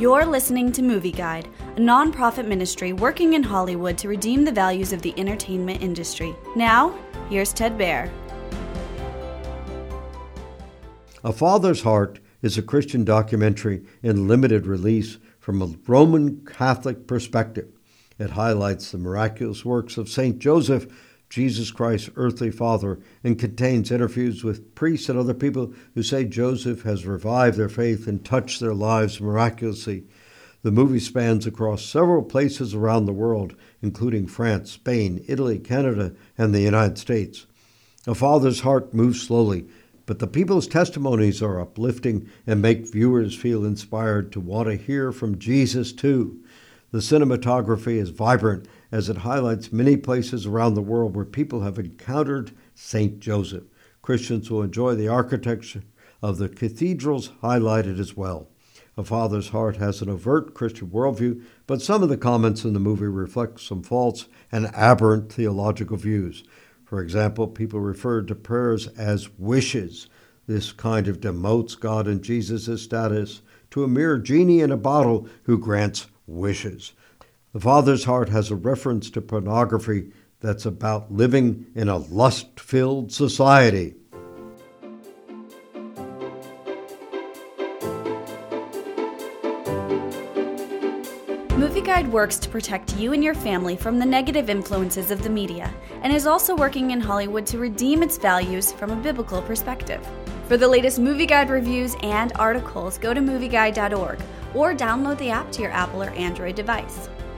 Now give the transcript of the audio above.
You're listening to Movie Guide, a nonprofit ministry working in Hollywood to redeem the values of the entertainment industry. Now, here's Ted Baehr. A Father's Heart is a Christian documentary in limited release from a Roman Catholic perspective. It highlights the miraculous works of St. Joseph, Jesus Christ's earthly father, and contains interviews with priests and other people who say Joseph has revived their faith and touched their lives miraculously. The movie spans across several places around the world, including France, Spain, Italy, Canada, and the United States. A father's heart moves slowly, but the people's testimonies are uplifting and make viewers feel inspired to want to hear from Jesus too. The cinematography is vibrant as it highlights many places around the world where people have encountered St. Joseph. Christians will enjoy the architecture of the cathedrals highlighted as well. A Father's Heart has an overt Christian worldview, but some of the comments in the movie reflect some false and aberrant theological views. For example, people refer to prayers as wishes. This kind of demotes God and Jesus' status to a mere genie in a bottle who grants wishes. The Father's Heart has a reference to pornography that's about living in a lust filled society. Movie Guide works to protect you and your family from the negative influences of the media and is also working in Hollywood to redeem its values from a biblical perspective. For the latest Movie Guide reviews and articles, go to movieguide.org or download the app to your Apple or Android device.